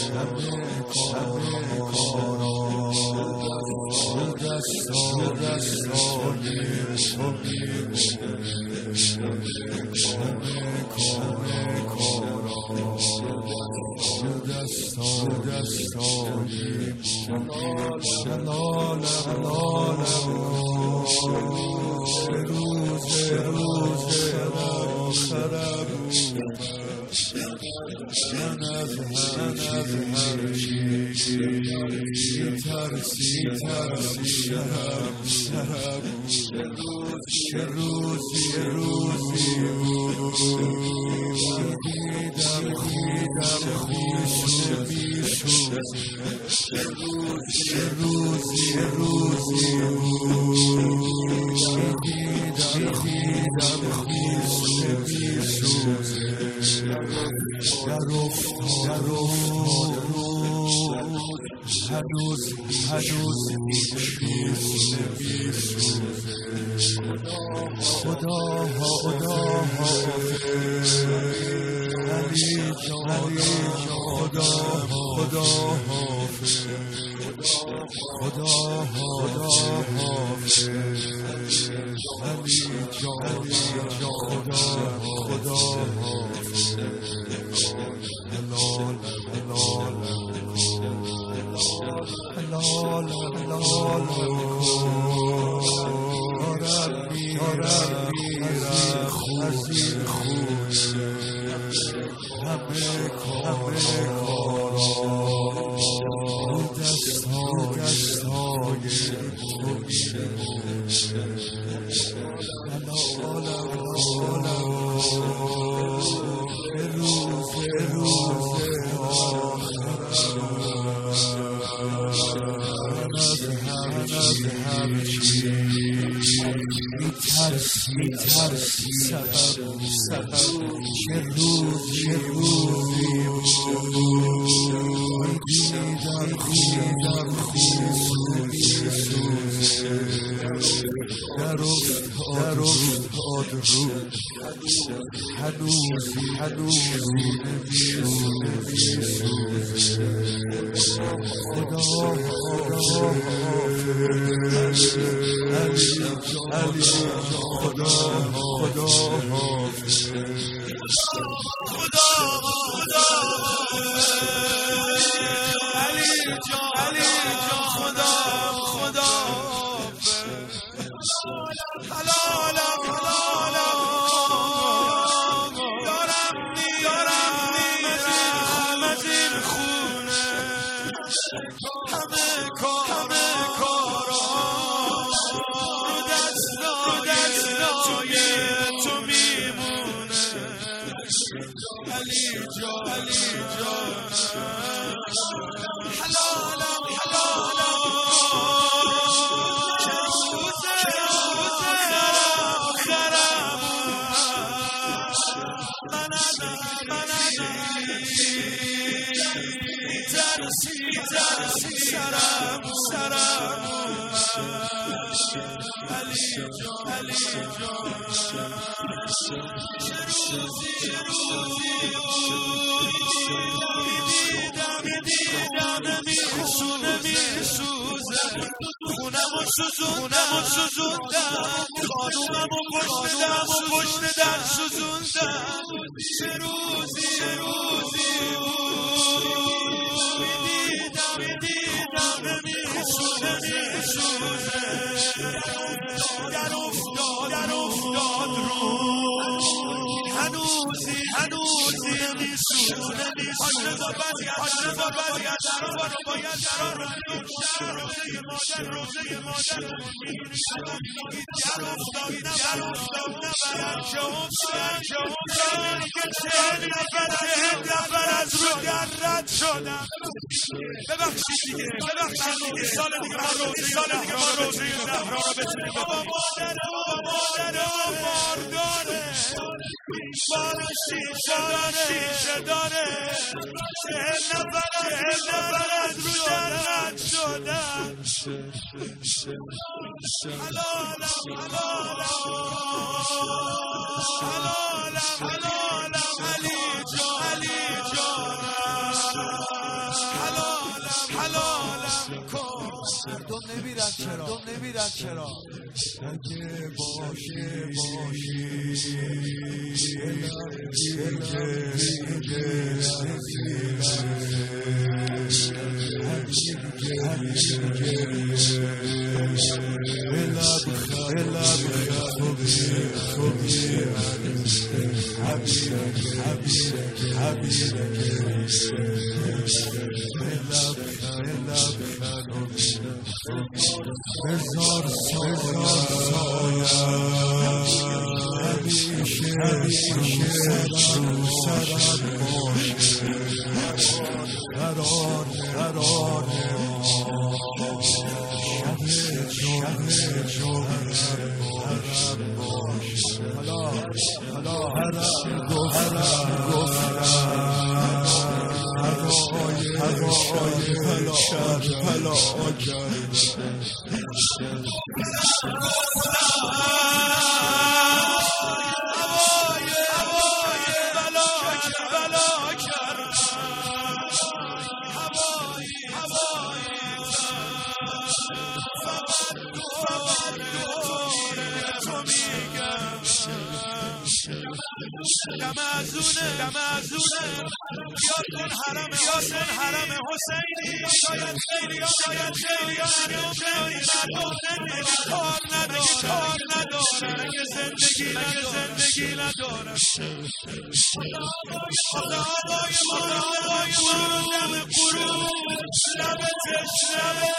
شب دستا دستای روز من از هر ترسی ترسی چه روزی روزی هنوز هنوز خدا خدا علی خدا خدا خدا خدا حافظ خدا خدا حافظ هلال هلال خونه همه همه میترسی سبب سبب چه روز چه روزی هنوزی نمیسوزه خدا خدا علی جان علی جان خدا خدا سرم علی جان علی جان چه روزی روزی دیدم دیدم میسونه خونم و سوزوندم خانومم و پشت دم و پشت در سوزوندم چه روزی ببخشید دیگه ببخشید دیگه سال دیگه ما روزه سال دیگه ما روزه زهرا رو بتونیم بابا مادر بابا مادر بارداره بار شیشه داره شیشه داره چهل نفر چهل نفر از رو در رد شدن مردم نمیرن چرا مردم نمیرن چرا σαν και εποχές Έλα κύριες, κύριες, Έλα έλα بزار سایه همیشه سرم باشه قرار قرار شب شب جوهرم حالا آجر پلا کرد دمازونه دمازونه بیاد کن حرم بیاد کن حرم حسینی شاید خیلی شاید خیلی کار نداره کار نداره اگه زندگی اگه زندگی نداره خدا آقای ما آقای ما دم قرون لب تشنه